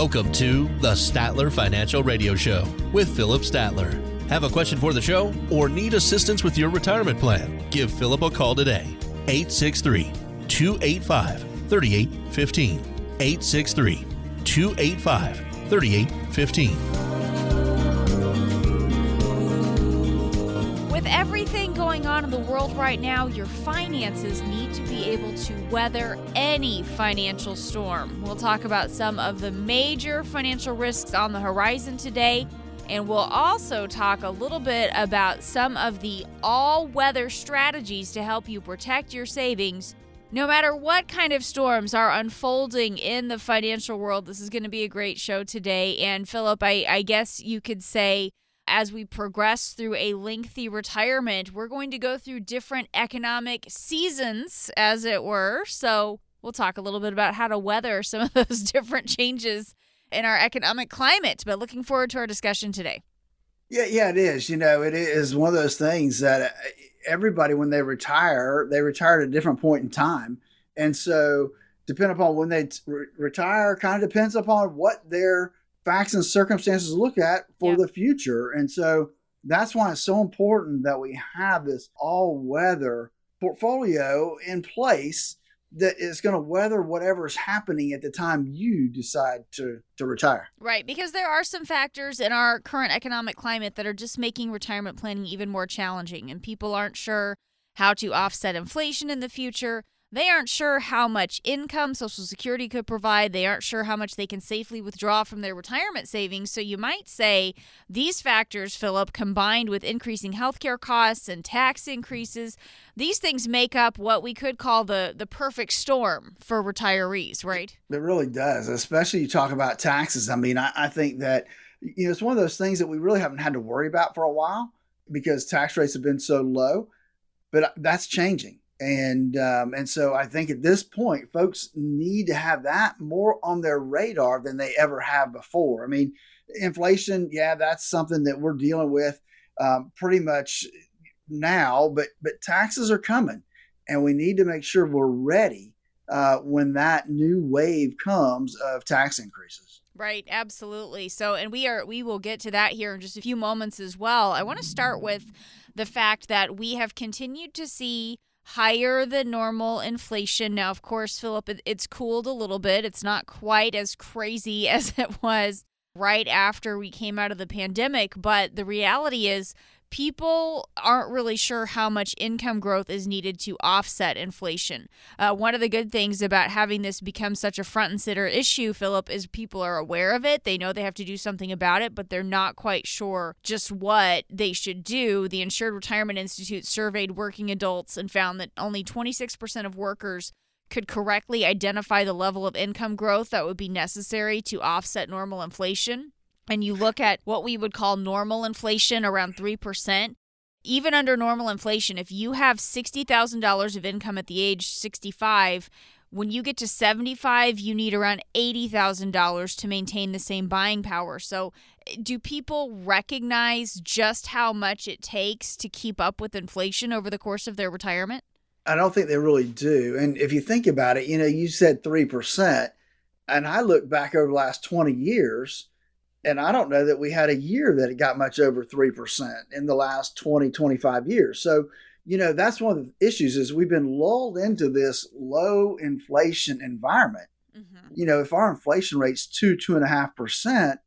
Welcome to the Statler Financial Radio Show with Phillip Statler. Have a question for the show or need assistance with your retirement plan? Give Phillip a call today. 863 285 3815. 863 285 3815. With everything going on in the world right now, your finances need to be able to weather any financial storm. We'll talk about some of the major financial risks on the horizon today, and we'll also talk a little bit about some of the all weather strategies to help you protect your savings. No matter what kind of storms are unfolding in the financial world, this is going to be a great show today. And Phillip, I, I guess you could say as we progress through a lengthy retirement, we're going to go through different economic seasons, as it were. So we'll talk a little bit about how to weather some of those different changes in our economic climate. But looking forward to our discussion today. Yeah, yeah, it is. You know, it is one of those things that uh, everybody, when they retire, they retire at a different point in time. And so, depending upon when they t- retire, kind of depends upon what their facts and circumstances to look at for the future. And so that's why it's so important that we have this all weather portfolio in place that is going to weather whatever is happening at the time you decide to, to retire. Right, because there are some factors in our current economic climate that are just making retirement planning even more challenging, and people aren't sure how to offset inflation in the future. They aren't sure how much income Social Security could provide. They aren't sure how much they can safely withdraw from their retirement savings. So you might say these factors, Phillip, combined with increasing healthcare costs and tax increases, these things make up what we could call the, the perfect storm for retirees, right? It really does, especially you talk about taxes. I mean, I, I think that you know it's one of those things that we really haven't had to worry about for a while because tax rates have been so low, but uh, that's changing and um, and so I think at this point, folks need to have that more on their radar than they ever have before. I mean, inflation, yeah, that's something that we're dealing with um, pretty much now, but but taxes are coming, and we need to make sure we're ready uh, when that new wave comes of tax increases. Right, absolutely. So, and we are we will get to that here in just a few moments as well. I want to start with the fact that we have continued to see higher than normal inflation. Now, of course, Phillip, it's cooled a little bit. It's not quite as crazy as it was right after we came out of the pandemic, but the reality is people aren't really sure how much income growth is needed to offset inflation. Uh, one of the good things about having this become such a front and center issue, Phillip, is people are aware of it. They know they have to do something about it, but they're not quite sure just what they should do. The Insured Retirement Institute surveyed working adults and found that only 26% of workers could correctly identify the level of income growth that would be necessary to offset normal inflation and you look at what we would call normal inflation around 3%, even under normal inflation, if you have $60,000 of income at the age 65, when you get to 75, you need around $80,000 to maintain the same buying power. So, eh, do people recognize just how much it takes to keep up with inflation over the course of their retirement? I don't think they really do. And if you think about it, you know, you said 3%, and I look back over the last 20 years, and I don't know that we had a year that it got much over 3% in the last 20, 25 years. So, you know, that's one of the issues is we've been lulled into this low inflation environment. Mm-hmm. You know, if our inflation rate's two, two and a half percent,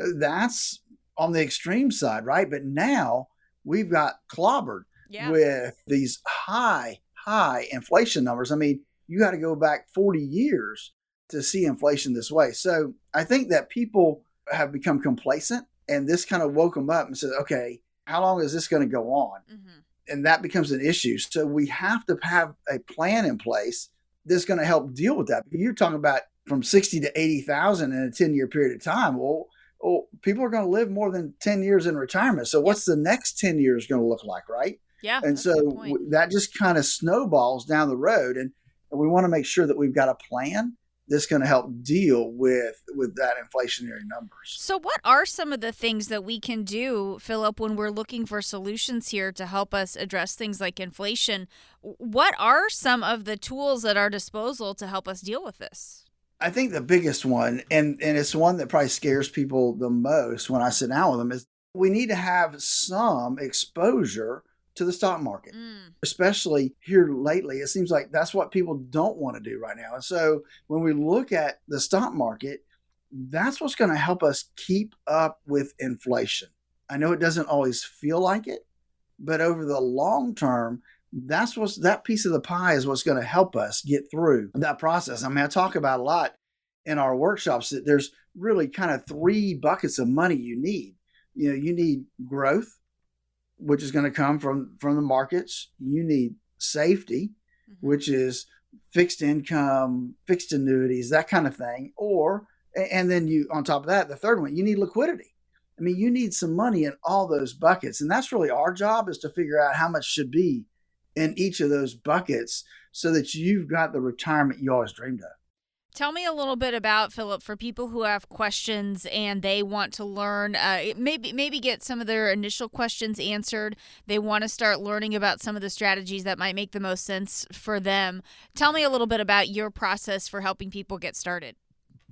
uh, that's on the extreme side, right? But now we've got clobbered yeah. with these high, high inflation numbers. I mean, you got to go back 40 years to see inflation this way. So I think that people have become complacent. And this kind of woke them up and said, okay, how long is this going to go on? Mm-hmm. And that becomes an issue. So we have to have a plan in place that's going to help deal with that. You're talking about from 60 to 80,000 in a 10 year period of time. Well, well, people are going to live more than 10 years in retirement. So what's the next 10 years going to look like, right? Yeah. And so that just kind of snowballs down the road. And, and we want to make sure that we've got a plan this going to help deal with with that inflationary numbers. So what are some of the things that we can do, Phillip, when we're looking for solutions here to help us address things like inflation? What are some of the tools at our disposal to help us deal with this? I think the biggest one, and, and it's one that probably scares people the most when I sit down with them, is we need to have some exposure to the stock market, mm. especially here lately. It seems like that's what people don't want to do right now. And so when we look at the stock market, that's what's going to help us keep up with inflation. I know it doesn't always feel like it, but over the long term, that's what's that piece of the pie is what's going to help us get through that process. I mean, I talk about a lot in our workshops that there's really kind of three buckets of money you need. You know, you need growth, which is going to come from from the markets. You need safety, mm-hmm. which is fixed income, fixed annuities, that kind of thing. Or and then you on top of that, the third one, you need liquidity. I mean, you need some money in all those buckets, and that's really our job is to figure out how much should be in each of those buckets so that you've got the retirement you always dreamed of. Tell me a little bit about Phillip for people who have questions and they want to learn. Uh, maybe maybe get some of their initial questions answered. They want to start learning about some of the strategies that might make the most sense for them. Tell me a little bit about your process for helping people get started.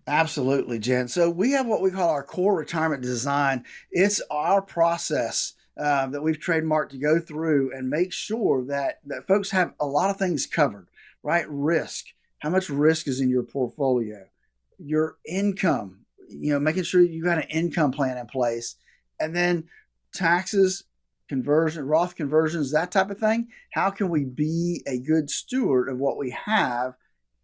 Absolutely, Jen. So we have what we call our core retirement design. It's our process uh, that we've trademarked to go through and make sure that that folks have a lot of things covered. Right, risk how much risk is in your portfolio, your income, you know, making sure you got an income plan in place, and then taxes, conversion, Roth conversions, that type of thing. How can we be a good steward of what we have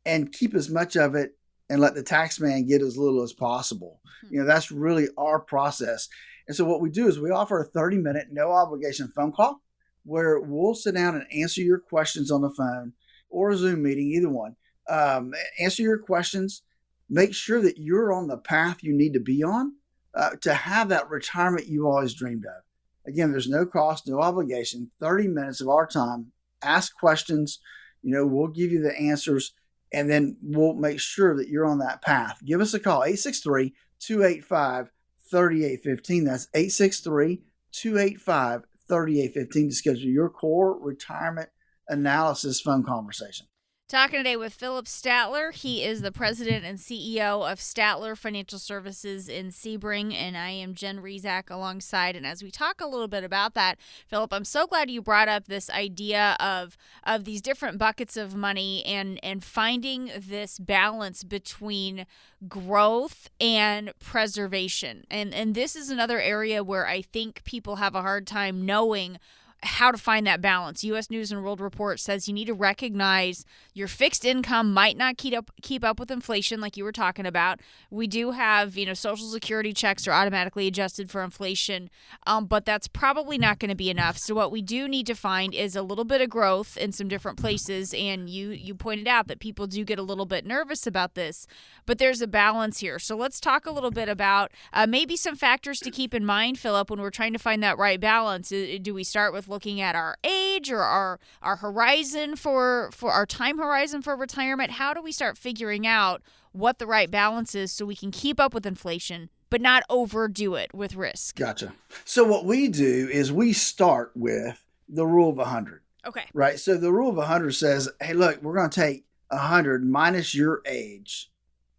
and keep as much of it and let the tax man get as little as possible? Mm-hmm. You know, that's really our process. And so what we do is we offer a 30 minute no obligation phone call where we'll sit down and answer your questions on the phone or a Zoom meeting, either one um, answer your questions, make sure that you're on the path you need to be on uh, to have that retirement you always dreamed of. Again, there's no cost, no obligation, 30 minutes of our time. Ask questions, you know, we'll give you the answers and then we'll make sure that you're on that path. Give us a call, 863 285 3815. That's 863 285 3815 to schedule your core retirement analysis phone conversation. Talking today with Phillip Statler. He is the president and CEO of Statler Financial Services in Sebring, and I am Jen Rizak alongside. And as we talk a little bit about that, Phillip, I'm so glad you brought up this idea of of these different buckets of money and and finding this balance between growth and preservation. And and this is another area where I think people have a hard time knowing how to find that balance. US News and World Report says you need to recognize your fixed income might not keep up keep up with inflation like you were talking about. We do have, you know, social security checks are automatically adjusted for inflation, um, but that's probably not going to be enough. So what we do need to find is a little bit of growth in some different places and you you pointed out that people do get a little bit nervous about this, but there's a balance here. So let's talk a little bit about uh, maybe some factors to keep in mind, Phillip, when we're trying to find that right balance. Do we start with looking at our age or our our horizon for for our time horizon for retirement? How do we start figuring out what the right balance is so we can keep up with inflation but not overdo it with risk? Gotcha. So what we do is we start with the rule of 100. Okay. Right? So the rule of 100 says, "Hey, look, we're going to take 100 minus your age."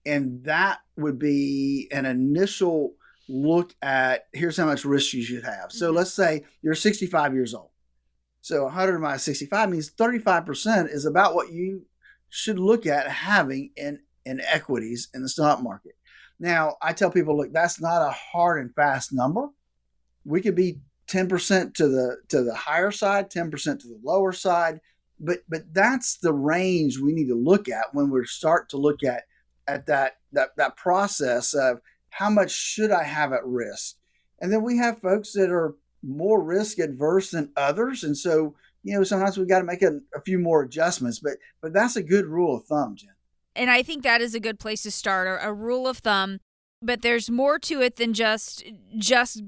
And that would be an initial look at here's how much risk you should have. So mm-hmm. let's say you're 65 years old. So 100 minus 65 means 35% is about what you should look at having in, in equities in the stock market. Now, I tell people, look, that's not a hard and fast number. We could be 10% to the to the higher side, 10% to the lower side, but but that's the range we need to look at when we start to look at at that that that process of how much should I have at risk? And then we have folks that are more risk adverse than others, and so you know sometimes we've got to make a, a, few more adjustments. But but that's a good rule of thumb, Jen. And I think that is a good place to start. A, a rule of thumb, but there's more to it than just just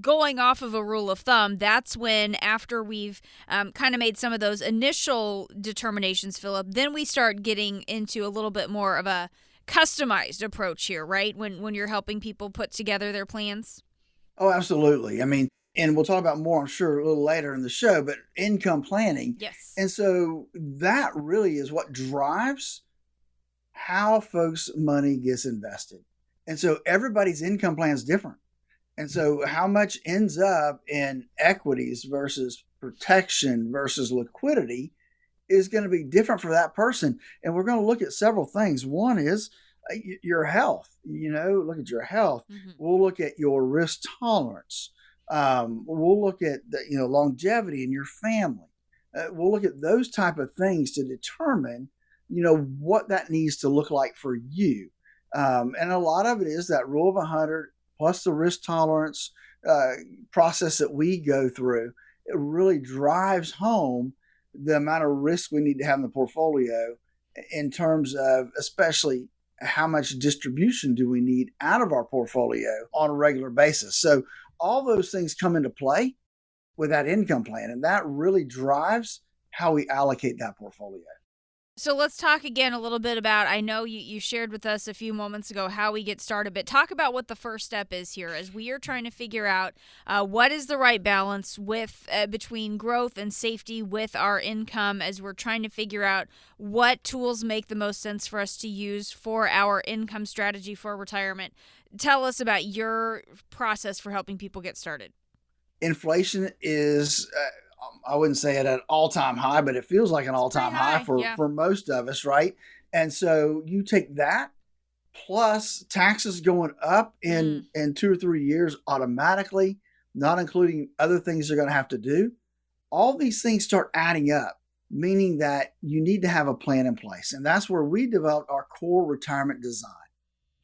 going off of a rule of thumb, that's when, after we've um, kind of made some of those initial determinations, Phillip, then we start getting into a little bit more of a customized approach here, right? When when you're helping people put together their plans. Oh, absolutely. I mean, and we'll talk about more, I'm sure, a little later in the show, but income planning. Yes. And so that really is what drives how folks' money gets invested. And so everybody's income plan is different. And so how much ends up in equities versus protection versus liquidity is going to be different for that person. And we're going to look at several things. One is uh, your health, you know, look at your health. Mm-hmm. We'll look at your risk tolerance. Um, we'll look at the, you know longevity in your family. Uh, we'll look at those type of things to determine you know what that needs to look like for you. Um, and a lot of it is that rule of 100 plus the risk tolerance uh, process that we go through. It really drives home the amount of risk we need to have in the portfolio in terms of especially how much distribution do we need out of our portfolio on a regular basis. So all those things come into play with that income plan and that really drives how we allocate that portfolio. So let's talk again a little bit about. I know you, you shared with us a few moments ago how we get started, but talk about what the first step is here as we are trying to figure out uh, what is the right balance with uh, between growth and safety with our income as we're trying to figure out what tools make the most sense for us to use for our income strategy for retirement. Tell us about your process for helping people get started. Inflation is. Uh, I wouldn't say it at an all time high, but it feels like an all time high, high, for, yeah. for most of us, right? And so you take that plus taxes going up in, mm. in two or three years automatically, not including other things they're going to have to do. All these things start adding up, meaning that you need to have a plan in place. And that's where we developed our core retirement design.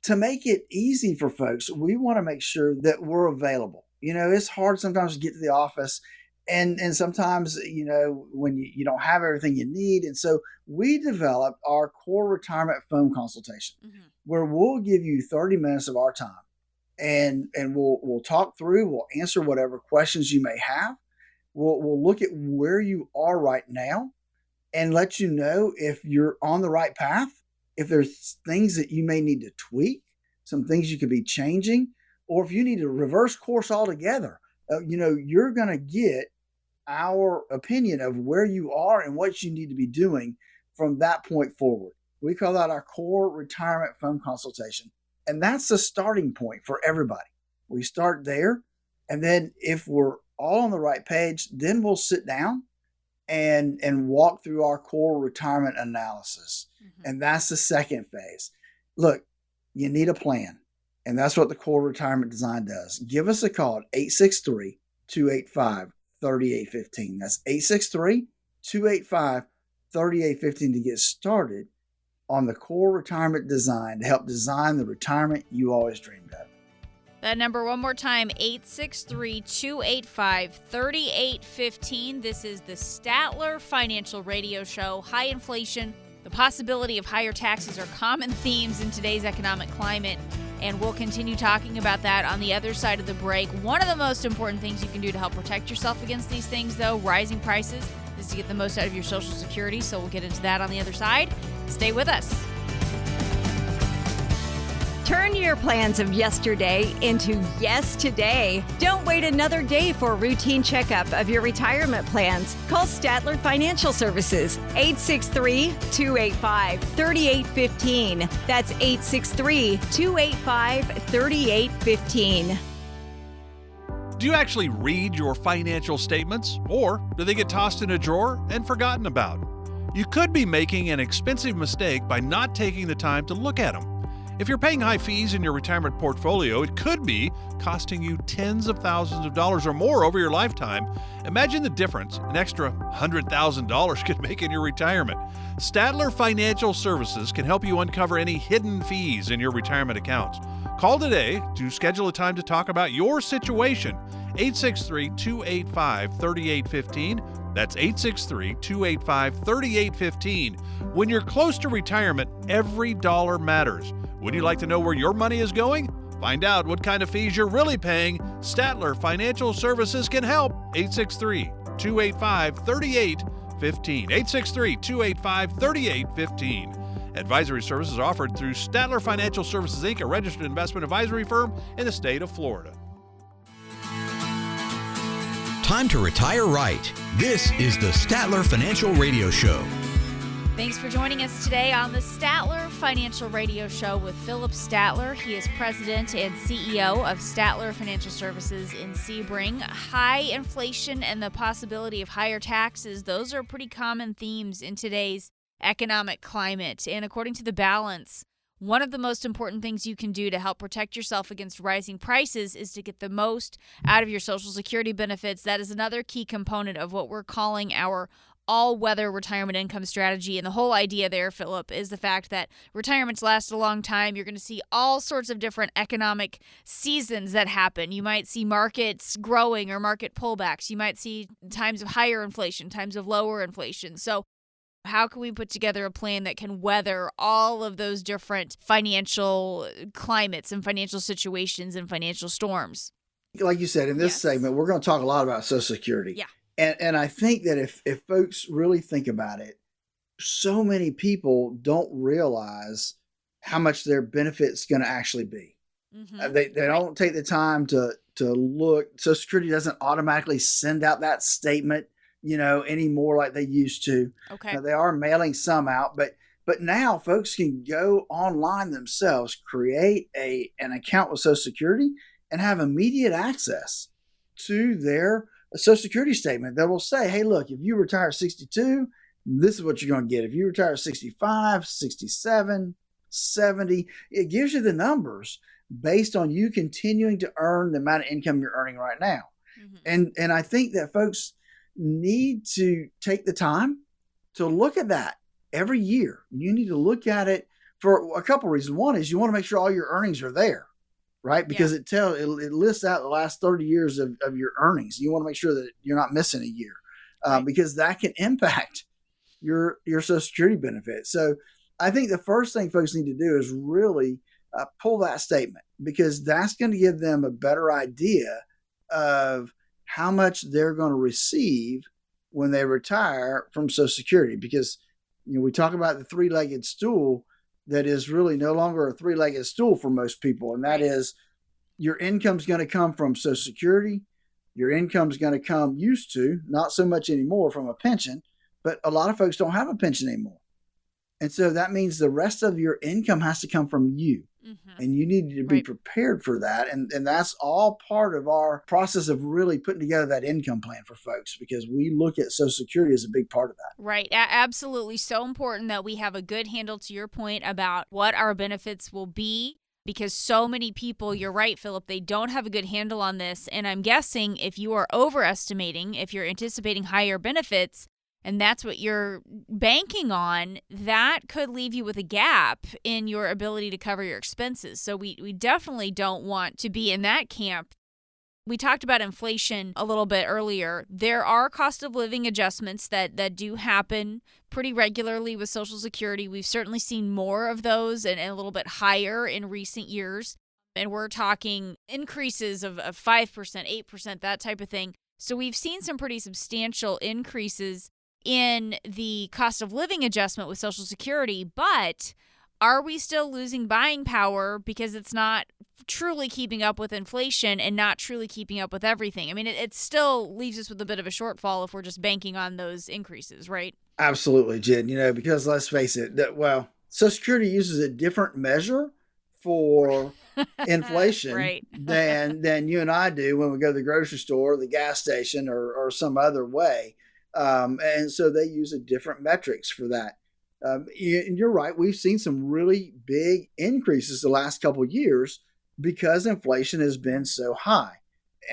To make it easy for folks, we want to make sure that we're available. You know, it's hard sometimes to get to the office and and sometimes you know when you, you don't have everything you need and so we developed our core retirement phone consultation mm-hmm. where we'll give you 30 minutes of our time and and we'll we'll talk through we'll answer whatever questions you may have we'll we'll look at where you are right now and let you know if you're on the right path if there's things that you may need to tweak some things you could be changing or if you need to reverse course altogether uh, you know you're going to get our opinion of where you are and what you need to be doing from that point forward. We call that our core retirement phone consultation. And that's the starting point for everybody. We start there. And then if we're all on the right page, then we'll sit down and and walk through our core retirement analysis. Mm-hmm. And that's the second phase. Look, you need a plan. And that's what the core retirement design does. Give us a call at 863 285 3815. That's 863 285 3815 to get started on the core retirement design to help design the retirement you always dreamed of. That number one more time 863 285 3815. This is the Statler Financial Radio Show. High inflation, the possibility of higher taxes are common themes in today's economic climate and we'll continue talking about that on the other side of the break. One of the most important things you can do to help protect yourself against these things, though, rising prices, is to get the most out of your Social Security. So we'll get into that on the other side. Stay with us. Plans of yesterday into yes today. Don't wait another day for a routine checkup of your retirement plans. Call Statler Financial Services 863 285 3815. That's 863 285 3815. Do you actually read your financial statements, or do they get tossed in a drawer and forgotten about? You could be making an expensive mistake by not taking the time to look at them. If you're paying high fees in your retirement portfolio, it could be costing you tens of thousands of dollars or more over your lifetime. Imagine the difference an extra $100,000 could make in your retirement. Statler Financial Services can help you uncover any hidden fees in your retirement accounts. Call today to schedule a time to talk about your situation. 863 285 3815. That's 863 285 3815. When you're close to retirement, every dollar matters. Would you like to know where your money is going? Find out what kind of fees you're really paying. Statler Financial Services can help. 863 285 3815. 863 285 3815. Advisory services offered through Statler Financial Services Inc., a registered investment advisory firm in the state of Florida. Time to retire right. This is the Statler Financial Radio Show. Thanks for joining us today on the Statler Financial Radio Show with Phillip Statler. He is president and CEO of Statler Financial Services in Sebring. High inflation and the possibility of higher taxes, those are pretty common themes in today's economic climate. And according to the balance, one of the most important things you can do to help protect yourself against rising prices is to get the most out of your Social Security benefits. That is another key component of what we're calling our all weather retirement income strategy. And the whole idea there, Phillip, is the fact that retirements last a long time. You're going to see all sorts of different economic seasons that happen. You might see markets growing or market pullbacks. You might see times of higher inflation, times of lower inflation. So, how can we put together a plan that can weather all of those different financial climates and financial situations and financial storms? Like you said, in this Yes. segment, we're going to talk a lot about Social Security. Yeah. And and I think that if if folks really think about it, so many people don't realize how much their benefit's going to actually be. Mhm. Uh, They they don't take the time to to look. Social Security doesn't automatically send out that statement, you know, anymore like they used to. Okay. Uh, they are mailing some out, but but now folks can go online themselves, create a an account with Social Security, and have immediate access to their Social Security statement that will say, "Hey, look, if you retire at 62, this is what you're going to get. If you retire at 65, 67, 70, it gives you the numbers based on you continuing to earn the amount of income you're earning right now." Mhm. and and I think that folks need to take the time to look at that every year. You need to look at it for a couple reasons. One is you want to make sure all your earnings are there, right? Because it tell it, it lists out the last thirty years of, of your earnings. You want to make sure that you're not missing a year, uh, Right. because that can impact your your Social Security benefit. So I think the first thing folks need to do is really uh, pull that statement because that's going to give them a better idea of how much they're going to receive when they retire from Social Security. Because you know we talk about the three-legged stool that is really no longer a three-legged stool for most people, and that is your income's going to come from Social Security. Your income's going to come used to, not so much anymore from a pension, but a lot of folks don't have a pension anymore. And so that means the rest of your income has to come from you Mhm. and you need to be Right. prepared for that and and that's all part of our process of really putting together that income plan for folks because we look at social security as a big part of that Right. Absolutely. So important that we have a good handle to your point about what our benefits will be because so many people, you're right, Phillip, they don't have a good handle on this. And I'm guessing if you are overestimating, if you're anticipating higher benefits, and that's what you're banking on, that could leave you with a gap in your ability to cover your expenses. So we, we definitely don't want to be in that camp we talked about inflation a little bit earlier. There are cost of living adjustments that that do happen pretty regularly with Social Security. We've certainly seen more of those and, and a little bit higher in recent years. And we're talking increases of, of 5%, 8%, that type of thing. So we've seen some pretty substantial increases in the cost of living adjustment with Social Security, but are we still losing buying power because it's not truly keeping up with inflation and not truly keeping up with everything? I mean, it, it still leaves us with a bit of a shortfall if we're just banking on those increases, right? absolutely jen you know because let's face it that well social security uses a different measure for inflation than than you and I do when we go to the grocery store, the gas station, or or some other way. Um, and so they use a different metrics for that. Um, and you're right, we've seen some really big increases the last couple of years because inflation has been so high.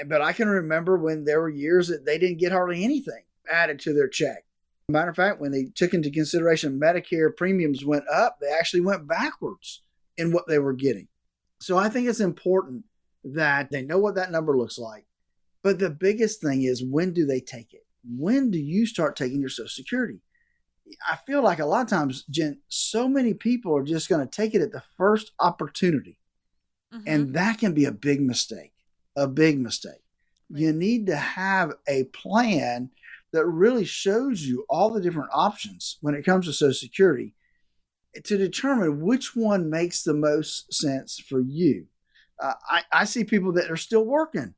But I can remember when there were years that they didn't get hardly anything added to their check. Matter of fact, when they took into consideration Medicare premiums went up, they actually went backwards in what they were getting. So I think it's important that they know what that number looks like. But the biggest thing is when do they take it? When do you start taking your Social Security? I feel like a lot of times, Jen, so many people are just going to take it at the first opportunity. Mhm. And that can be a big mistake, a big mistake. You need to have a plan that really shows you all the different options when it comes to Social Security to determine which one makes the most sense for you. Uh, I, I see people that are still working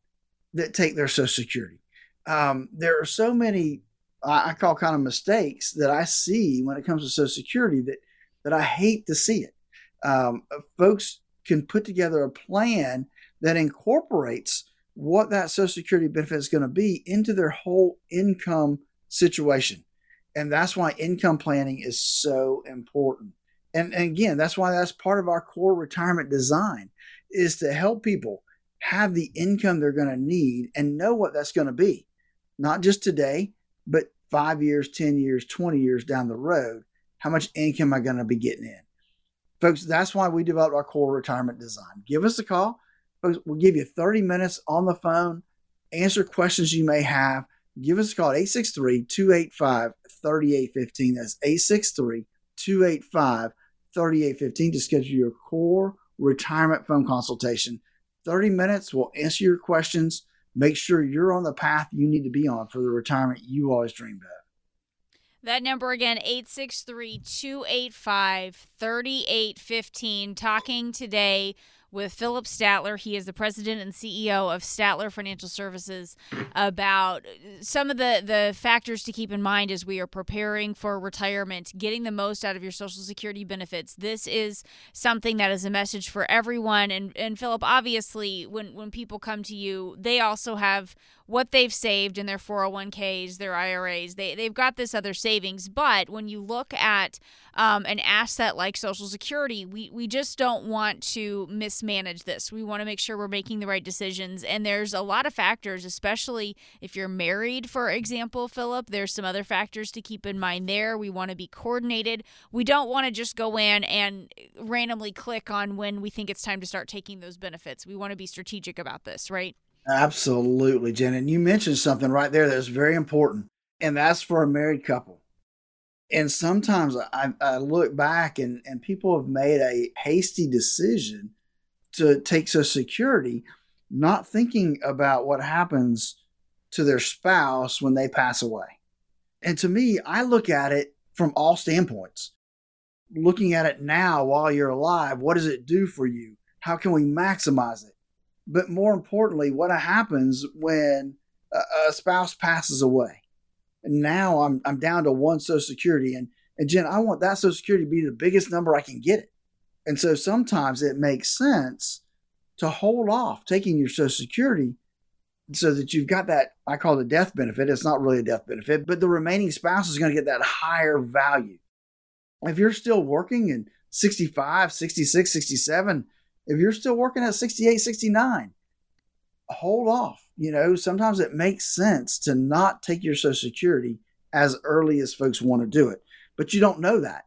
that take their Social Security. Um, there are so many I, I call kind of mistakes that I see when it comes to Social Security that that I hate to see it. Um, folks can put together a plan that incorporates what that Social Security benefit is going to be into their whole income situation. And that's why income planning is so important. And, and again, that's why that's part of our core retirement design is to help people have the income they're going to need and know what that's going to be. Not just today, but five years, 10 years, 20 years down the road. How much income am I going to be getting in? Folks, that's why we developed our core retirement design. Give us a call. Folks, we'll give you 30 minutes on the phone, answer questions you may have. Give us a call at 863 285 3815. That's 863 285 3815 to schedule your core retirement phone consultation. 30 minutes, we'll answer your questions, make sure you're on the path you need to be on for the retirement you always dreamed of. That number again, 863 285 3815. Talking today with Phillip Statler. He is the president and CEO of Statler Financial Services about some of the, the factors to keep in mind as we are preparing for retirement, getting the most out of your Social Security benefits. This is something that is a message for everyone. And, and Phillip, obviously, when, when people come to you, they also have what they've saved in their 401ks, their IRAs. They, they've got this other savings. But when you look at um, an asset like Social Security, we, we just don't want to mismanage this. We want to make sure we're making the right decisions. And there's a lot of factors, especially if you're married, for example, Phillip. There's some other factors to keep in mind there. We want to be coordinated. We don't want to just go in and randomly click on when we think it's time to start taking those benefits. We want to be strategic about this, right? Absolutely, Jen. And you mentioned something right there that's very important, and that's for a married couple. And sometimes I, I look back and, and people have made a hasty decision to take Social Security, not thinking about what happens to their spouse when they pass away. And to me, I look at it from all standpoints. Looking at it now while you're alive, what does it do for you? How can we maximize it? But more importantly, what happens when a, a spouse passes away? And now I'm I'm down to one Social Security, and and Jen, I want that Social Security to be the biggest number I can get it. And so sometimes it makes sense to hold off taking your Social Security so that you've got that I call it a death benefit. It's not really a death benefit, but the remaining spouse is going to get that higher value. If you're still working and 65, 66, 67, if you're still working at 68, 69, hold off. You know, sometimes it makes sense to not take your Social Security as early as folks want to do it. But you don't know that,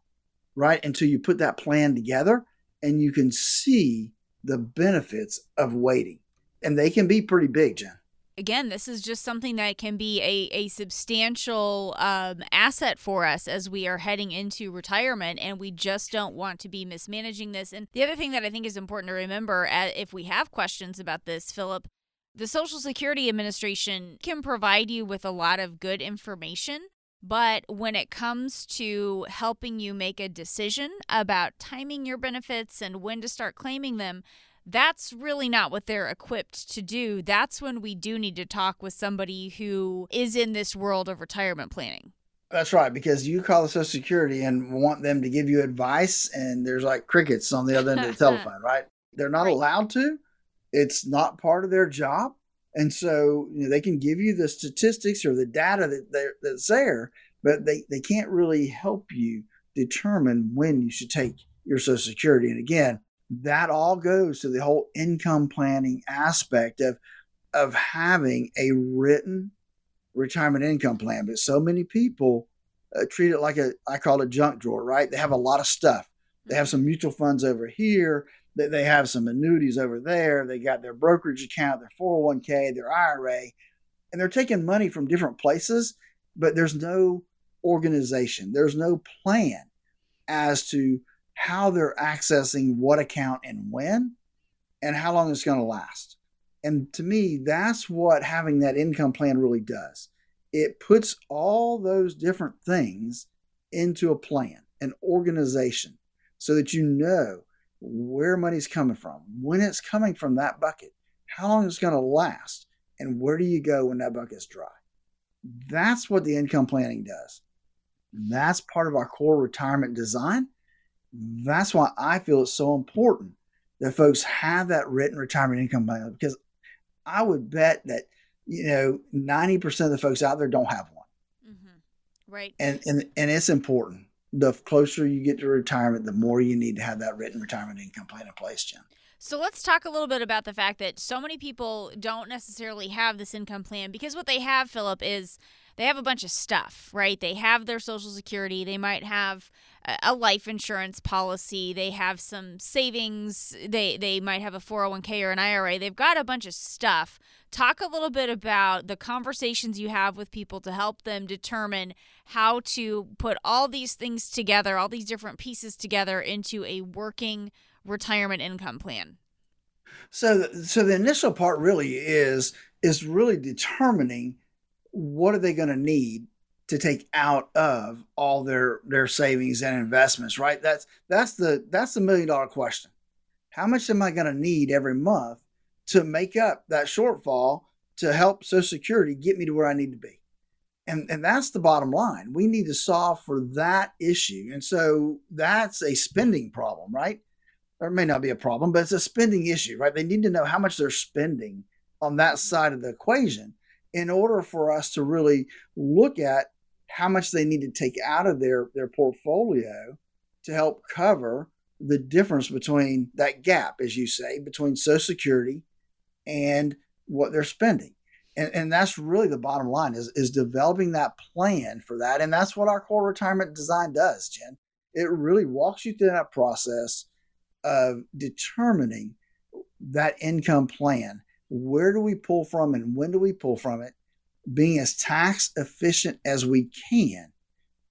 right? Until you put that plan together and you can see the benefits of waiting. And they can be pretty big, Jen again, this is just something that can be a, a substantial um, asset for us as we are heading into retirement, and we just don't want to be mismanaging this. And the other thing that I think is important to remember, uh, if we have questions about this, Phillip, the Social Security Administration can provide you with a lot of good information. But when it comes to helping you make a decision about timing your benefits and when to start claiming them, that's really not what they're equipped to do. That's when we do need to talk with somebody who is in this world of retirement planning. That's right, because you call the Social Security and want them to give you advice, and there's like crickets on the other end of the telephone, right? They're not right. allowed to. It's not part of their job, and so you know, they can give you the statistics or the data that that's there, but they they can't really help you determine when you should take your Social Security. And again, that all goes to the whole income planning aspect of of having a written retirement income plan. But so many people uh, treat it like a I call it a junk drawer, right? They have a lot of stuff. They have some mutual funds over here. They, they have some annuities over there. They got their brokerage account, their 401k, their IRA, and they're taking money from different places, but there's no organization. There's no plan as to how they're accessing what account and when, and how long it's going to last. And to me, that's what having that income plan really does. It puts all those different things into a plan, an organization, so that you know where money's coming from, when it's coming from that bucket, how long it's going to last, and where do you go when that bucket's dry. That's what the income planning does. That's part of our core retirement design. That's why I feel it's so important that folks have that written retirement income plan because I would bet that you know 90% of the folks out there don't have one. Mm-hmm. Right. And and and it's important. The closer you get to retirement, the more you need to have that written retirement income plan in place, Jen. So let's talk a little bit about the fact that so many people don't necessarily have this income plan because what they have, Phillip, is they have a bunch of stuff, right? They have their social security, they might have a life insurance policy, they have some savings, they they might have a 401k or an IRA. They've got a bunch of stuff. Talk a little bit about the conversations you have with people to help them determine how to put all these things together, all these different pieces together into a working retirement income plan? So, so the initial part really is is really determining what are they going to need to take out of all their their savings and investments. Right. That's that's the that's the million dollar question. How much am I going to need every month to make up that shortfall to help Social Security get me to where I need to be? And, and that's the bottom line. We need to solve for that issue. And so that's a spending problem, right? Or it may not be a problem, but it's a spending issue, right? They need to know how much they're spending on that mm-hmm. side of the equation in order for us to really look at how much they need to take out of their, their portfolio to help cover the difference between that gap, as you say, between Social Security and what they're spending. And, and that's really the bottom line is, is developing that plan for that. And that's what our core retirement design does, Jen. It really walks you through that process of determining that income plan. Where do we pull from and when do we pull from it? Being as tax efficient as we can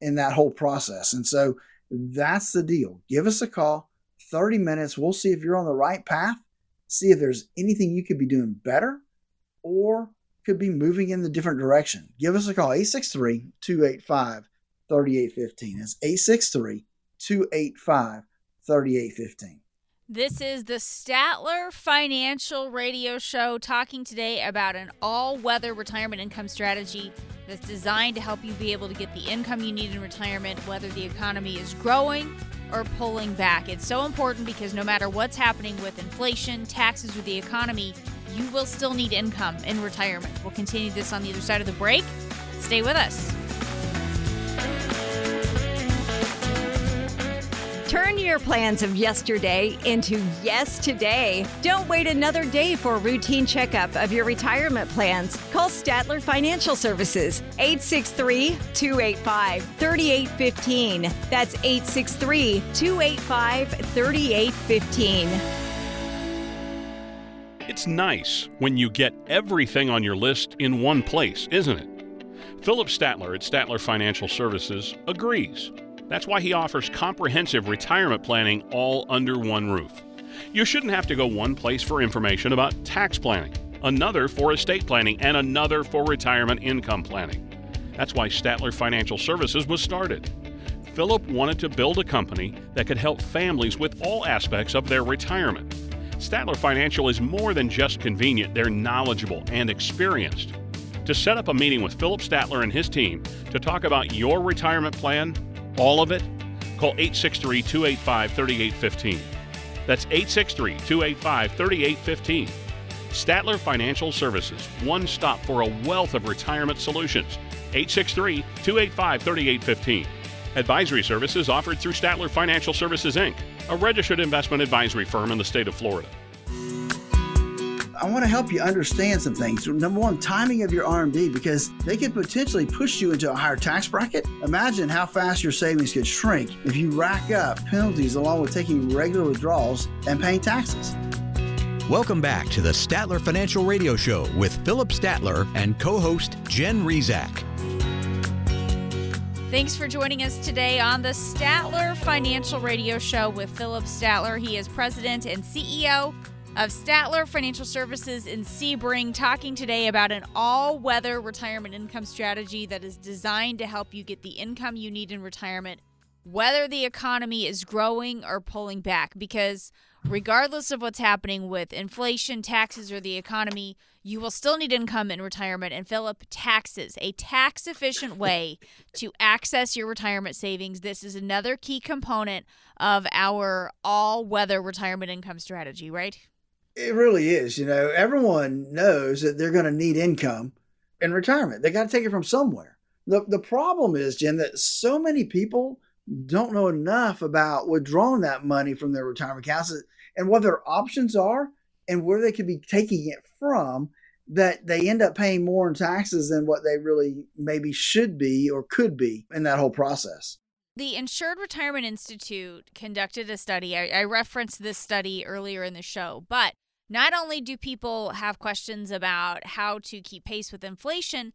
in that whole process. And so that's the deal. Give us a call, 30 minutes. We'll see if you're on the right path, see if there's anything you could be doing better or could be moving in the different direction. Give us a call, 863 285 3815. That's 863 285 3815. This is the Statler Financial Radio Show talking today about an all weather retirement income strategy that's designed to help you be able to get the income you need in retirement, whether the economy is growing or pulling back. It's so important because no matter what's happening with inflation, taxes, or the economy, you will still need income in retirement. We'll continue this on the other side of the break. Stay with us. Turn your plans of yesterday into yes today. Don't wait another day for a routine checkup of your retirement plans. Call Statler Financial Services 863 285 3815. That's 863 285 3815. It's nice when you get everything on your list in one place, isn't it? Phillip Statler at Statler Financial Services agrees. That's why he offers comprehensive retirement planning all under one roof. You shouldn't have to go one place for information about tax planning, another for estate planning, and another for retirement income planning. That's why Statler Financial Services was started. Phillip wanted to build a company that could help families with all aspects of their retirement. Statler Financial is more than just convenient, they're knowledgeable and experienced. To set up a meeting with Phillip Statler and his team to talk about your retirement plan, all of it, call 863 285 3815. That's 863 285 3815. Statler Financial Services, one stop for a wealth of retirement solutions. 863 285 3815. Advisory services offered through Statler Financial Services, Inc., a registered investment advisory firm in the state of Florida. I want to help you understand some things. Number one, timing of your RMD because they could potentially push you into a higher tax bracket. Imagine how fast your savings could shrink if you rack up penalties along with taking regular withdrawals and paying taxes. Welcome back to the Statler Financial Radio Show with Phillip Statler and co host Jen Rizak. Thanks for joining us today on the Statler Financial Radio Show with Phillip Statler. He is president and CEO of Statler Financial Services in Sebring, talking today about an all weather retirement income strategy that is designed to help you get the income you need in retirement, whether the economy is growing or pulling back. Because regardless of what's happening with inflation, taxes, or the economy, you will still need income in retirement. And Phillip, taxes, a tax efficient way to access your retirement savings. This is another key component of our all weather retirement income strategy, right? It really is. You know, everyone knows that they're going to need income in retirement. They got to take it from somewhere. The, the problem is, Jen, that so many people don't know enough about withdrawing that money from their retirement accounts and what their options are and where they could be taking it from that they end up paying more in taxes than what they really maybe should be or could be in that whole process. The Insured Retirement Institute conducted a study. I, I, referenced this study earlier in the show, but not only do people have questions about how to keep pace with inflation,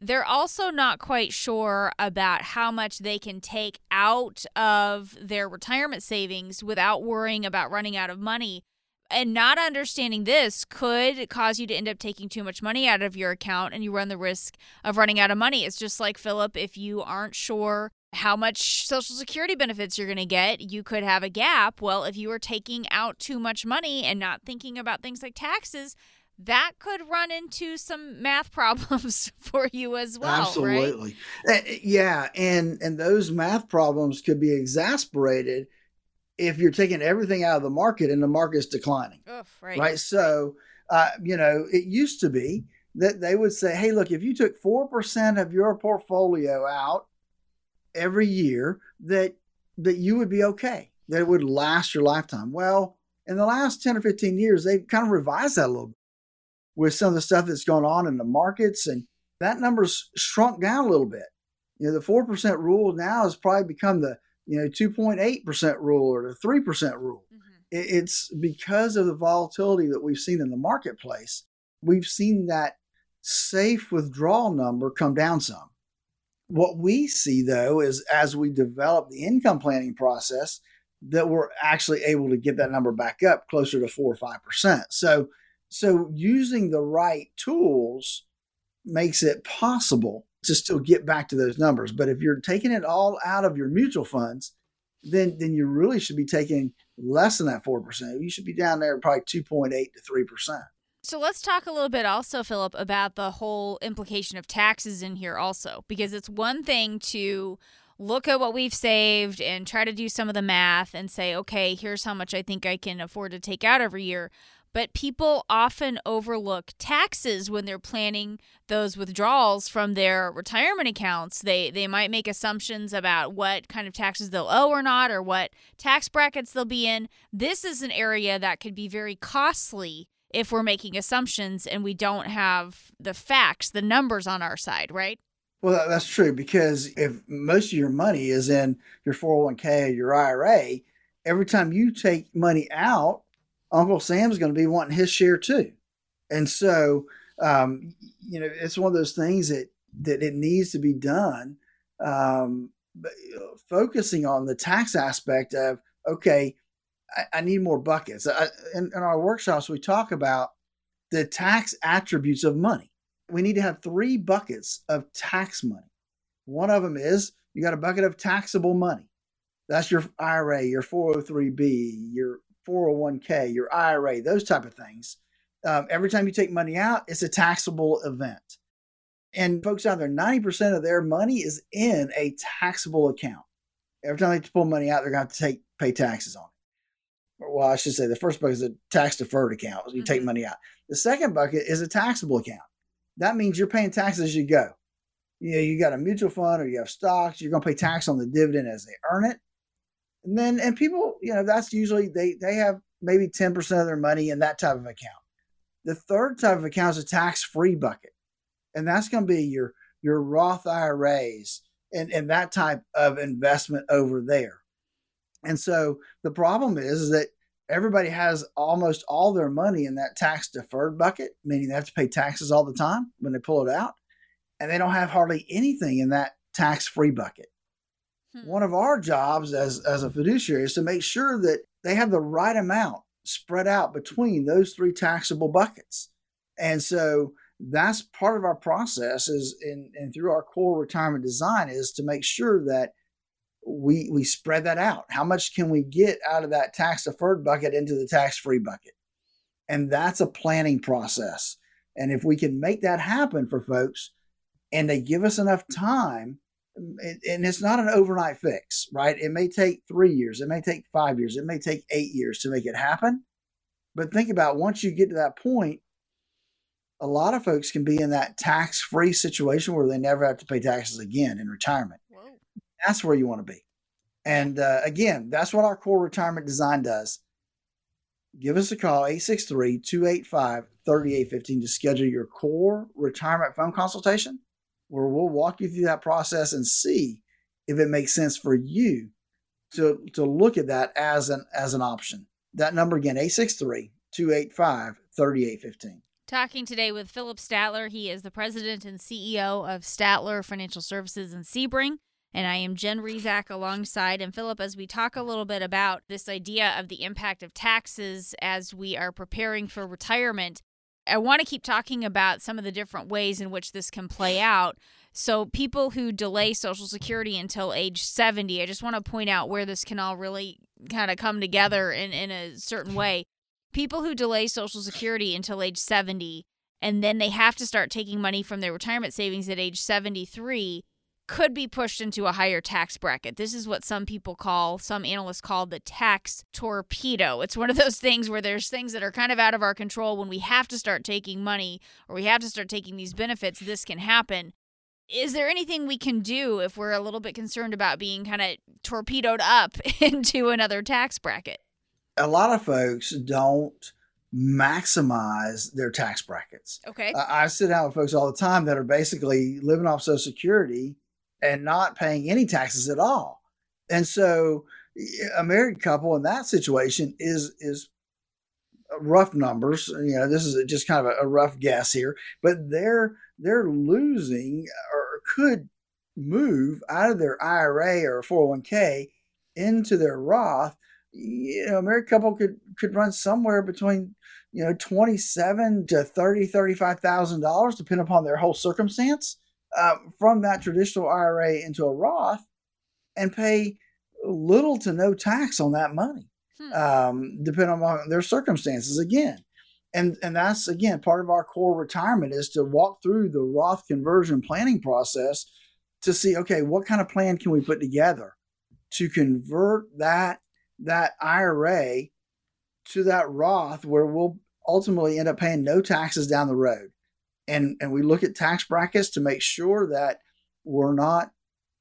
they're also not quite sure about how much they can take out of their retirement savings without worrying about running out of money. And not understanding this could cause you to end up taking too much money out of your account and you run the risk of running out of money. It's just like, Phillip, if you aren't sure how much Social Security benefits you're going to get, you could have a gap. Well, if you are taking out too much money and not thinking about things like taxes, that could run into some math problems for you as well. Absolutely. Right? Eh, yeah, and and those math problems could be exasperated if you're taking everything out of the market and the market's declining. Oof, right. Right. So, uh, you know, it used to be that they would say, "Hey, look, if you took four percent of your portfolio out every year, that that you would be okay. That it would last your lifetime." Well, in the last ten or fifteen years, they've kind of revised that a little bit with some of the stuff that's going on in the markets. And that number's shrunk down a little bit. You know, the 4% rule now has probably become the, you know, 2.8% rule or the 3% rule. Mm-hmm. It's because of the volatility that we've seen in the marketplace. We've seen that safe withdrawal number come down some. What we see though is as we develop the income planning process, that we're actually able to get that number back up closer to four or five percent. So so using the right tools makes it possible to still get back to those numbers. But if you're taking it all out of your mutual funds, then then you really should be taking less than that 4%. You should be down there probably 2.8 to 3%. So let's talk a little bit also, Phillip, about the whole implication of taxes in here also, because it's one thing to look at what we've saved and try to do some of the math and say, okay, here's how much I think I can afford to take out every year but people often overlook taxes when they're planning those withdrawals from their retirement accounts. They they might make assumptions about what kind of taxes they'll owe or not or what tax brackets they'll be in. This is an area that could be very costly if we're making assumptions and we don't have the facts, the numbers on our side, right? Well, that's true because if most of your money is in your 401k or your IRA, every time you take money out, Uncle Sam's going to be wanting his share too. And so, um, you know, it's one of those things that that it needs to be done. Um, but focusing on the tax aspect of okay, I, I need more buckets. I, in, in our workshops, we talk about the tax attributes of money. We need to have three buckets of tax money. One of them is you got a bucket of taxable money. That's your IRA, your 403b, your 401k, your IRA, those type of things. Um, every time you take money out, it's a taxable event. And folks out there, 90% of their money is in a taxable account. Every time they pull money out, they're going to to take pay taxes on. Well, I should say the first bucket is a tax deferred account. You mm-hmm. take money out. The second bucket is a taxable account. That means you're paying taxes as you go. You know, you got a mutual fund or you have stocks, you're going to pay tax on the dividend as they earn it. And then, and people, you know, that's usually they they have maybe 10% of their money in that type of account. The third type of account is a tax-free bucket. And that's going to be your your Roth IRAs and, and that type of investment over there. And so the problem is, is that everybody has almost all their money in that tax deferred bucket, meaning they have to pay taxes all the time when they pull it out. And they don't have hardly anything in that tax free bucket. Hmm. One of our jobs as, as a fiduciary is to make sure that they have the right amount spread out between those three taxable buckets. And so that's part of our process is in and through our core retirement design is to make sure that we we spread that out. How much can we get out of that tax deferred bucket into the tax free bucket? And that's a planning process. And if we can make that happen for folks and they give us enough time, and it's not an overnight fix, right? It may take three years, it may take five years, it may take eight years to make it happen. But think about once you get to that point, a lot of folks can be in that tax free situation where they never have to pay taxes again in retirement. That's where you want to be. And uh, again, that's what our core retirement design does. Give us a call, 863 285 3815, to schedule your core retirement phone consultation, where we'll walk you through that process and see if it makes sense for you to, to look at that as an, as an option. That number again, 863 285 3815. Talking today with Phillip Statler. He is the president and CEO of Statler Financial Services in Sebring. And I am Jen Rizak alongside. And Phillip as we talk a little bit about this idea of the impact of taxes as we are preparing for retirement, I want to keep talking about some of the different ways in which this can play out. So, people who delay Social Security until age 70, I just want to point out where this can all really kind of come together in, in a certain way people who delay Social Security until age 70 and then they have to start taking money from their retirement savings at age 73 could be pushed into a higher tax bracket. This is what some people call, some analysts call the tax torpedo. It's one of those things where there's things that are kind of out of our control. When we have to start taking money or we have to start taking these benefits, this can happen. Is there anything we can do if we're a little bit concerned about being kind of torpedoed up into another tax bracket? a lot of folks don't maximize their tax brackets. Okay. I sit down with folks all the time that are basically living off Social Security and not paying any taxes at all. And so a married couple in that situation is is rough numbers. You know, this is just kind of a, rough guess here, but they're they're losing or could move out of their IRA or 401k into their Roth you know, a married couple could could run somewhere between you know twenty seven to thirty thirty five thousand dollars, depending upon their whole circumstance, uh, from that traditional IRA into a Roth, and pay little to no tax on that money, hmm. um, depending on their circumstances. Again, and and that's again part of our core retirement is to walk through the Roth conversion planning process to see okay what kind of plan can we put together to convert that that IRA to that Roth where we'll ultimately end up paying no taxes down the road. And, and we look at tax brackets to make sure that we're not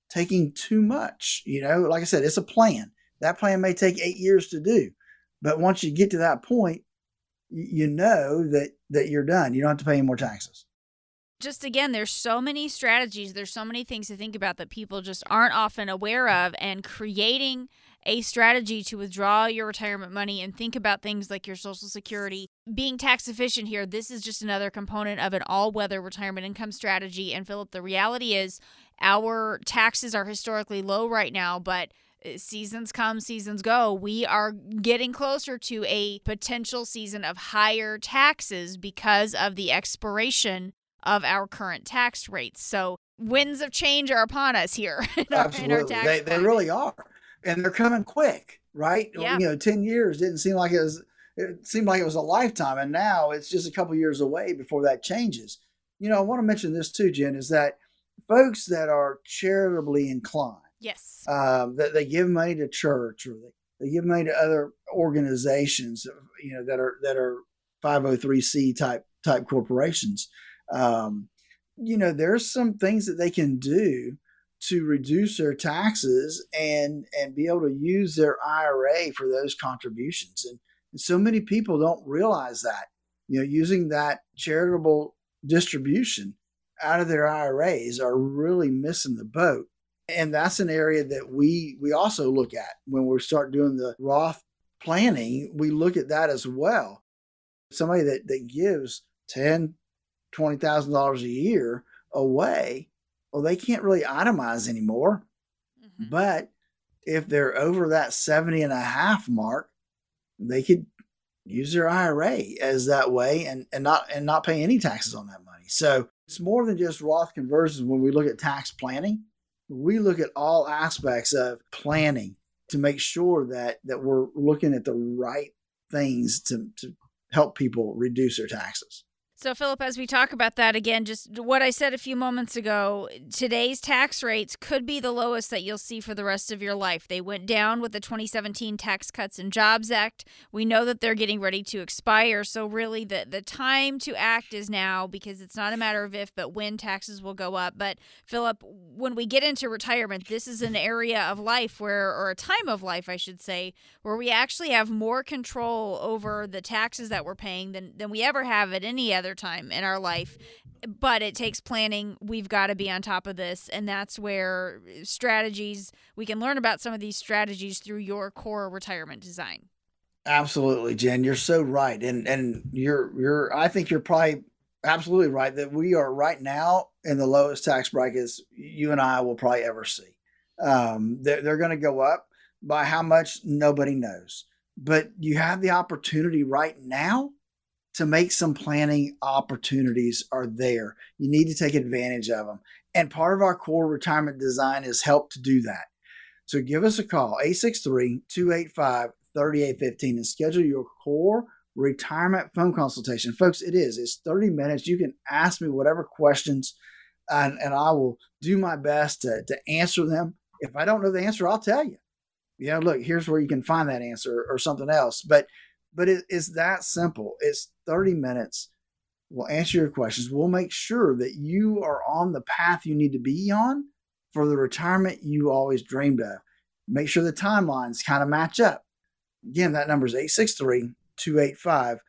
taking too much. You know, like I said, it's a plan. That plan may take eight years to do. But once you get to that point, you know that that you're done. You don't have to pay any more taxes just again, there's so many strategies, there's so many things to think about that people just aren't often aware of, and creating a strategy to withdraw your retirement money and think about things like your social security being tax efficient here this is just another component of an all-weather retirement income strategy and Phillip, the reality is our taxes are historically low right now but uh, seasons come, seasons go. We are getting closer to a potential season of higher taxes because of the expiration of our current tax rates. So winds of change are upon us here. Absolutely, they, they really are, and they're coming quick, right? Yeah. You know, ten years didn't seem like it was. It seemed like it was a lifetime, and now it's just a couple years away before that changes. You know, I want to mention this too, Jen, is that folks that are charitably inclined, yes, um, that they give money to church or they, they give money to other organizations, you know, that are that are 503c type type corporations um, you know, there's some things that they can do to reduce their taxes and and be able to use their IRA for those contributions. And, and so many people don't realize that. You know, using that charitable distribution out of their IRAs are really missing the boat. And that's an area that we we also look at when we start doing the Roth planning. We look at that as well. Somebody that, that gives 10, twenty thousand dollars a year away, well, they can't really itemize anymore. Mm-hmm. But if they're over that 70 and a half mark, they could use their IRA as that way and, and not and not pay any taxes on that money. So it's more than just Roth conversions when we look at tax planning. We look at all aspects of planning to make sure that that we're looking at the right things to, to help people reduce their taxes. So, Phillip, as we talk about that again, just what I said a few moments ago, today's tax rates could be the lowest that you'll see for the rest of your life. They went down with the 2017 Tax Cuts and Jobs Act. We know that they're getting ready to expire. So, really, the, the time to act is now because it's not a matter of if, but when taxes will go up. But, Phillip, when we get into retirement, this is an area of life where, or a time of life, I should say, where we actually have more control over the taxes that we're paying than, than we ever have at any other time in our life but it takes planning. We've got to be on top of this and that's where strategies we can learn about some of these strategies through your core retirement design. Absolutely jen you're so right and and you're you're i think you're probably absolutely right that we are right now in the lowest tax brackets you and i will probably ever see. Um, they're, they're going to go up by how much? Nobody knows. But you have the opportunity right now to make some planning opportunities are there. You need to take advantage of them. And part of our core retirement design is help to do that. So give us a call, 863 285 3815, and schedule your core retirement phone consultation. Folks, it is. It's 30 minutes. You can ask me whatever questions, and, and I will do my best to, to answer them. If I don't know the answer, I'll tell you. Know, look, here's where you can find that answer or something else. But but it is that simple. It's 30 minutes. We'll answer your questions. We'll make sure that you are on the path you need to be on for the retirement you always dreamed of. Make sure the timelines kind of match up. Again, that number is 863 285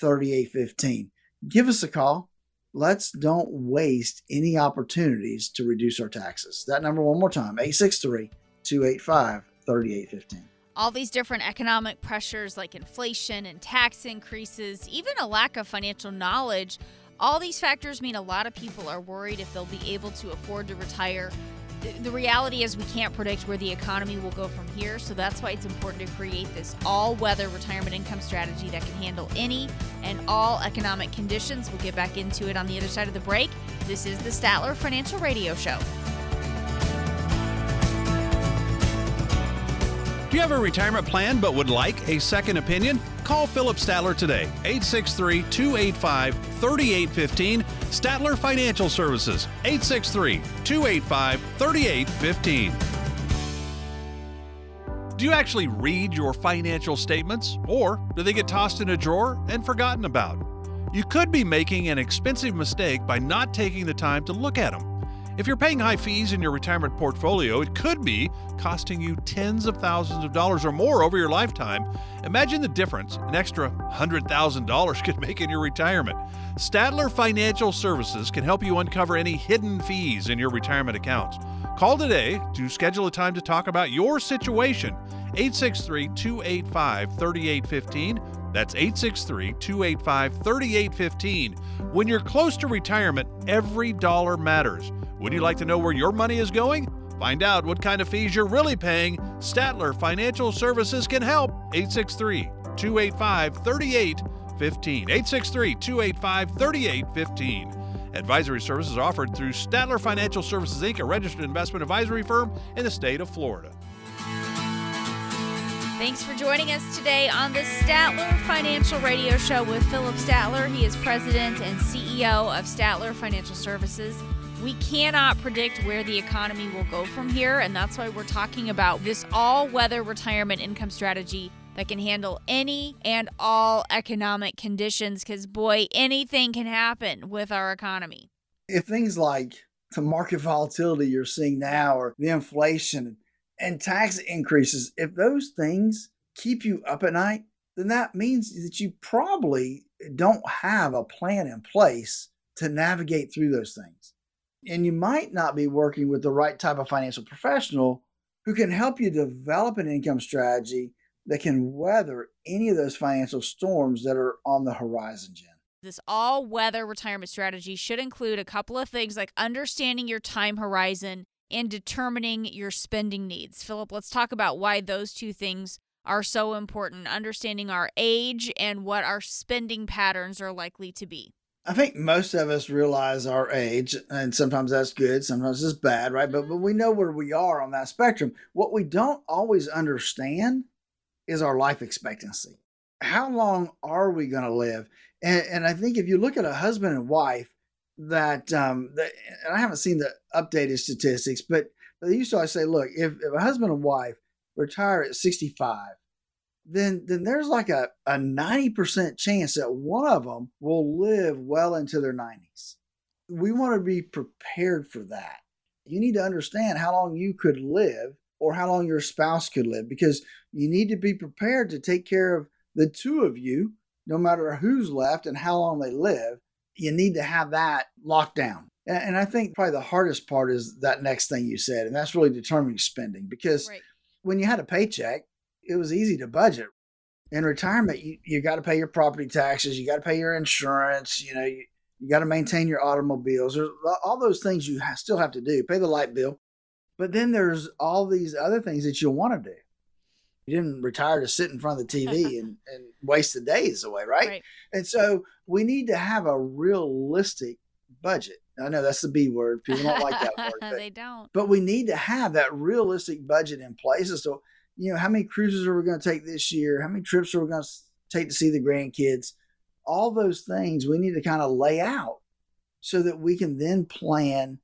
3815. Give us a call. Let's don't waste any opportunities to reduce our taxes. That number, one more time 863 285 3815 all these different economic pressures like inflation and tax increases, even a lack of financial knowledge, all these factors mean a lot of people are worried if they'll be able to afford to retire. The reality is, we can't predict where the economy will go from here, so that's why it's important to create this all weather retirement income strategy that can handle any and all economic conditions. We'll get back into it on the other side of the break. This is the Statler Financial Radio Show. Do you have a retirement plan but would like a second opinion? Call Phillip Statler today, 863 285 3815. Statler Financial Services, 863 285 3815. Do you actually read your financial statements, or do they get tossed in a drawer and forgotten about? You could be making an expensive mistake by not taking the time to look at them. If you're paying high fees in your retirement portfolio, it could be costing you tens of thousands of dollars or more over your lifetime. Imagine the difference an extra $100,000 could make in your retirement. Statler Financial Services can help you uncover any hidden fees in your retirement accounts. Call today to schedule a time to talk about your situation. 863 285 3815. That's 863 285 3815. When you're close to retirement, every dollar matters. Would you like to know where your money is going? Find out what kind of fees you're really paying. Statler Financial Services can help. 863 285 3815. 863 285 3815. Advisory services offered through Statler Financial Services Inc., a registered investment advisory firm in the state of Florida. Thanks for joining us today on the Statler Financial Radio Show with Phillip Statler. He is president and CEO of Statler Financial Services. We cannot predict where the economy will go from here, and that's why we're talking about this all weather retirement income strategy that can handle any and all economic conditions because, boy, anything can happen with our economy. If things like the market volatility you're seeing now, or the inflation and tax increases, if those things keep you up at night, then that means that you probably don't have a plan in place to navigate through those things and you might not be working with the right type of financial professional who can help you develop an income strategy that can weather any of those financial storms that are on the horizon, Jen. This all weather retirement strategy should include a couple of things like understanding your time horizon and determining your spending needs. Phillip, let's talk about why those two things are so important understanding our age and what our spending patterns are likely to be. I think most of us realize our age, and sometimes that's good, sometimes it's bad, right? But, but we know where we are on that spectrum. What we don't always understand is our life expectancy. How long are we going to live? And, and I think if you look at a husband and wife, that, um, that and I haven't seen the updated statistics, but they used to always say, look, if, if a husband and wife retire at 65, then then there's like a, a 90% chance that one of them will live well into their 90s. We want to be prepared for that. You need to understand how long you could live or how long your spouse could live because you need to be prepared to take care of the two of you, no matter who's left and how long they live. You need to have that locked down. And I think probably the hardest part is that next thing you said, and that's really determining spending because right. when you had a paycheck, it was easy to budget. In retirement, you, you got to pay your property taxes, you got to pay your insurance, you know, you, you got to maintain your automobiles. There's all those things you still have to do, pay the light bill. But then there's all these other things that you want to do. You didn't retire to sit in front of the TV and, and waste the days away, right? right? And so we need to have a realistic budget. I know that's the B word. People don't like that word. But, they don't. But we need to have that realistic budget in place as to you know, how many cruises are we going to take this year? How many trips are we going to take to see the grandkids? All those things we need to kind of lay out so that we can then plan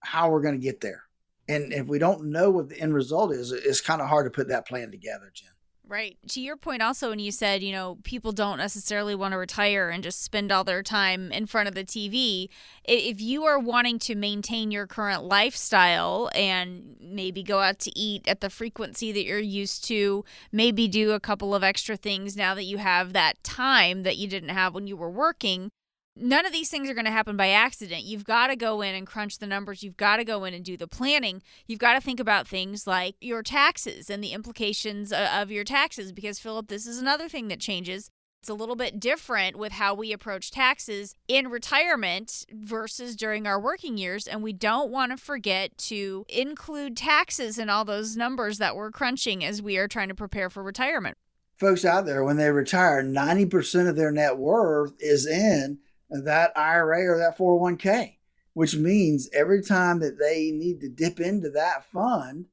how we're going to get there. And if we don't know what the end result is, it's kind of hard to put that plan together, Jen. Right. To your point, also, when you said, you know, people don't necessarily want to retire and just spend all their time in front of the TV. If you are wanting to maintain your current lifestyle and maybe go out to eat at the frequency that you're used to, maybe do a couple of extra things now that you have that time that you didn't have when you were working, none of these things are going to happen by accident. You've got to go in and crunch the numbers. You've got to go in and do the planning. You've got to think about things like your taxes and the implications of your taxes. Because, Phillip, this is another thing that changes. It's a little bit different with how we approach taxes in retirement versus during our working years. And we don't want to forget to include taxes in all those numbers that we're crunching as we are trying to prepare for retirement. Folks out there, when they retire, 90% of their net worth is in that IRA or that 401k, which means every time that they need to dip into that fund,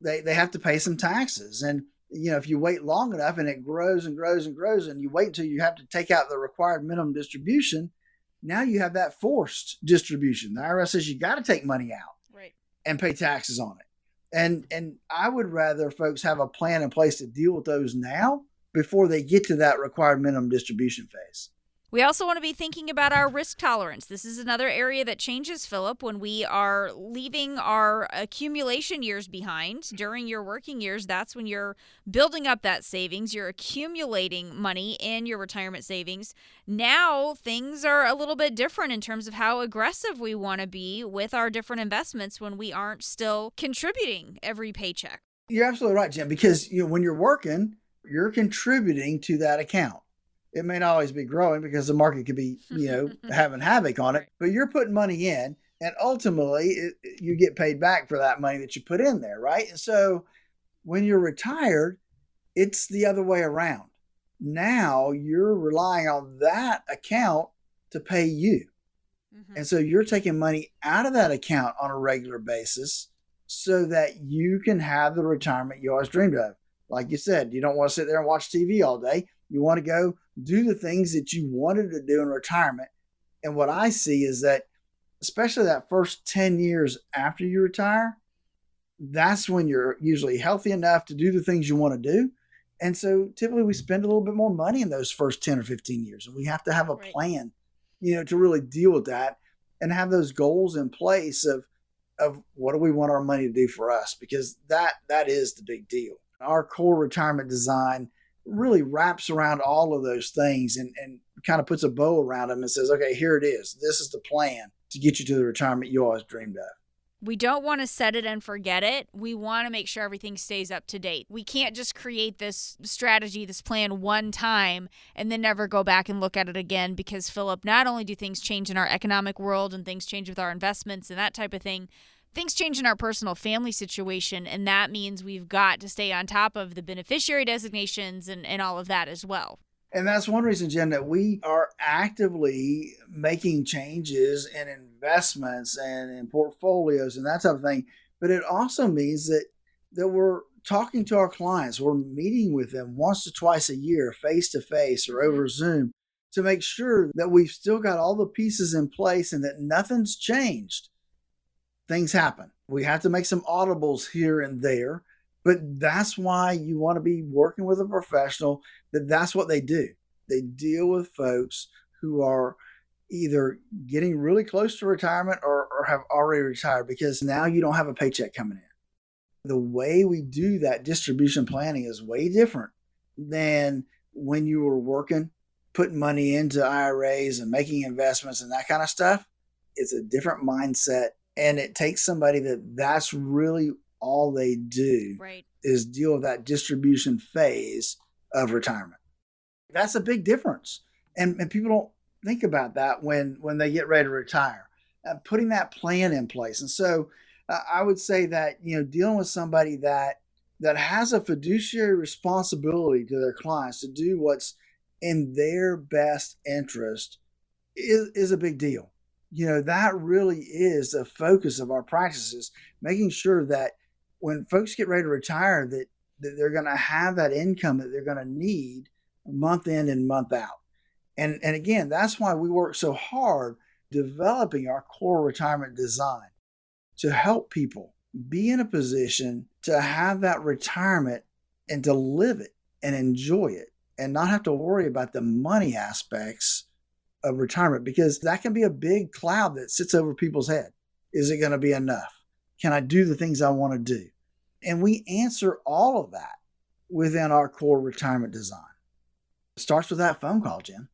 they, they have to pay some taxes. And, you know, if you wait long enough and it grows and grows and grows, and you wait until you have to take out the required minimum distribution, now you have that forced distribution. The IRS says you got to take money out right. and pay taxes on it. And and I would rather folks have a plan in place to deal with those now before they get to that required minimum distribution phase. We also want to be thinking about our risk tolerance. This is another area that changes, Phillip, when we are leaving our accumulation years behind. During your working years, that's when you're building up that savings, you're accumulating money in your retirement savings. Now, things are a little bit different in terms of how aggressive we want to be with our different investments when we aren't still contributing every paycheck. You're absolutely right, Jim, because you know, when you're working, you're contributing to that account it may not always be growing because the market could be, you know, having havoc on it, but you're putting money in and ultimately it, you get paid back for that money that you put in there, right? And so when you're retired, it's the other way around. Now you're relying on that account to pay you. Mm-hmm. And so you're taking money out of that account on a regular basis so that you can have the retirement you always dreamed of. Like you said, you don't want to sit there and watch TV all day. You want to go do the things that you wanted to do in retirement. And what I see is that, especially that first 10 years after you retire, that's when you're usually healthy enough to do the things you want to do. And so typically we spend a little bit more money in those first 10 or 15 years. And we have to have a right. plan, you know, to really deal with that and have those goals in place of of what do we want our money to do for us because that that is the big deal. Our core retirement design really wraps around all of those things and, and kind of puts a bow around them and says, okay, here it is. This is the plan to get you to the retirement you always dreamed of. We don't want to set it and forget it. We want to make sure everything stays up to date. We can't just create this strategy, this plan one time and then never go back and look at it again because, Phillip, not only do things change in our economic world and things change with our investments and that type of thing, things change in our personal family situation, and that means we've got to stay on top of the beneficiary designations and, and all of that as well. And that's one reason, Jen, that we are actively making changes in investments and in portfolios and that type of thing. But it also means that that we're talking to our clients, we're meeting with them once to twice a year, face to face or over mm-hmm. Zoom, to make sure that we've still got all the pieces in place and that nothing's changed. Things happen. We have to make some audibles here and there, but that's why you want to be working with a professional that that's what they do. They deal with folks who are either getting really close to retirement or, or have already retired because now you don't have a paycheck coming in. The way we do that distribution planning is way different than when you were working, putting money into IRAs and making investments and that kind of stuff. It's a different mindset. And it takes somebody that that's really all they do Right. is deal with that distribution phase of retirement. That's a big difference. And, and people don't think about that when when they get ready to retire uh, putting that plan in place and so uh, i would say that you know dealing with somebody that that has a fiduciary responsibility to their clients to do what's in their best interest is, is a big deal you know that really is the focus of our practices making sure that when folks get ready to retire that, that they're going to have that income that they're going to need month in and month out. And, and again, that's why we work so hard developing our core retirement design to help people be in a position to have that retirement and to live it and enjoy it and not have to worry about the money aspects of retirement because that can be a big cloud that sits over people's head. Is it going to be enough? Can I do the things I want to do? And we answer all of that within our core retirement design. It starts with that phone call, Jim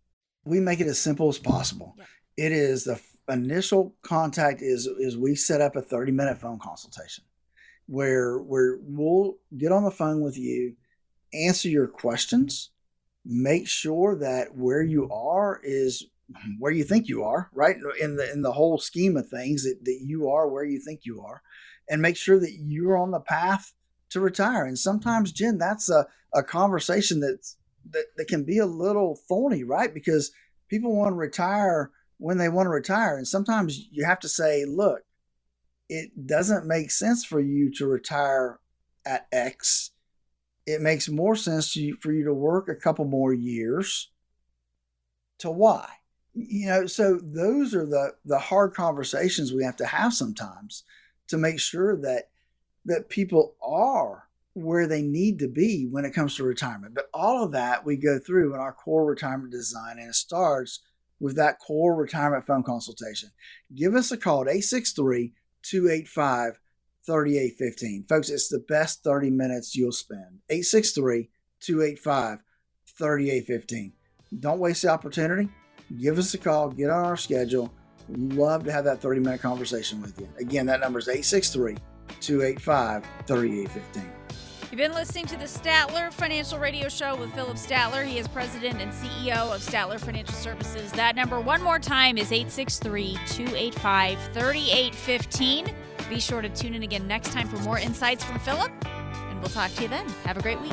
we make it as simple as possible. Yeah. It is the initial contact is is we set up a 30 minute phone consultation where where we'll get on the phone with you, answer your questions, make sure that where you are is where you think you are, right? In the in the whole scheme of things that, that you are where you think you are, and make sure that you're on the path to retire. And sometimes, mm-hmm. Jen, that's a, a conversation that's that, that can be a little thorny, right? Because people want to retire when they want to retire. And sometimes you have to say, look, it doesn't make sense for you to retire at X. It makes more sense to you, for you to work a couple more years to Y. You know, so those are the the hard conversations we have to have sometimes to make sure that that people are where they need to be when it comes to retirement. But all of that we go through in our core retirement design, and it starts with that core retirement phone consultation. Give us a call at 863 285 3815. Folks, it's the best 30 minutes you'll spend. 863 285 3815. Don't waste the opportunity. Give us a call, get on our schedule. We'd love to have that 30 minute conversation with you. Again, that number is 863 285 3815. You've been listening to the Statler Financial Radio Show with Phillip Statler. He is president and CEO of Statler Financial Services. That number, one more time, is 863 285 3815. Be sure to tune in again next time for more insights from Phillip, and we'll talk to you then. Have a great week.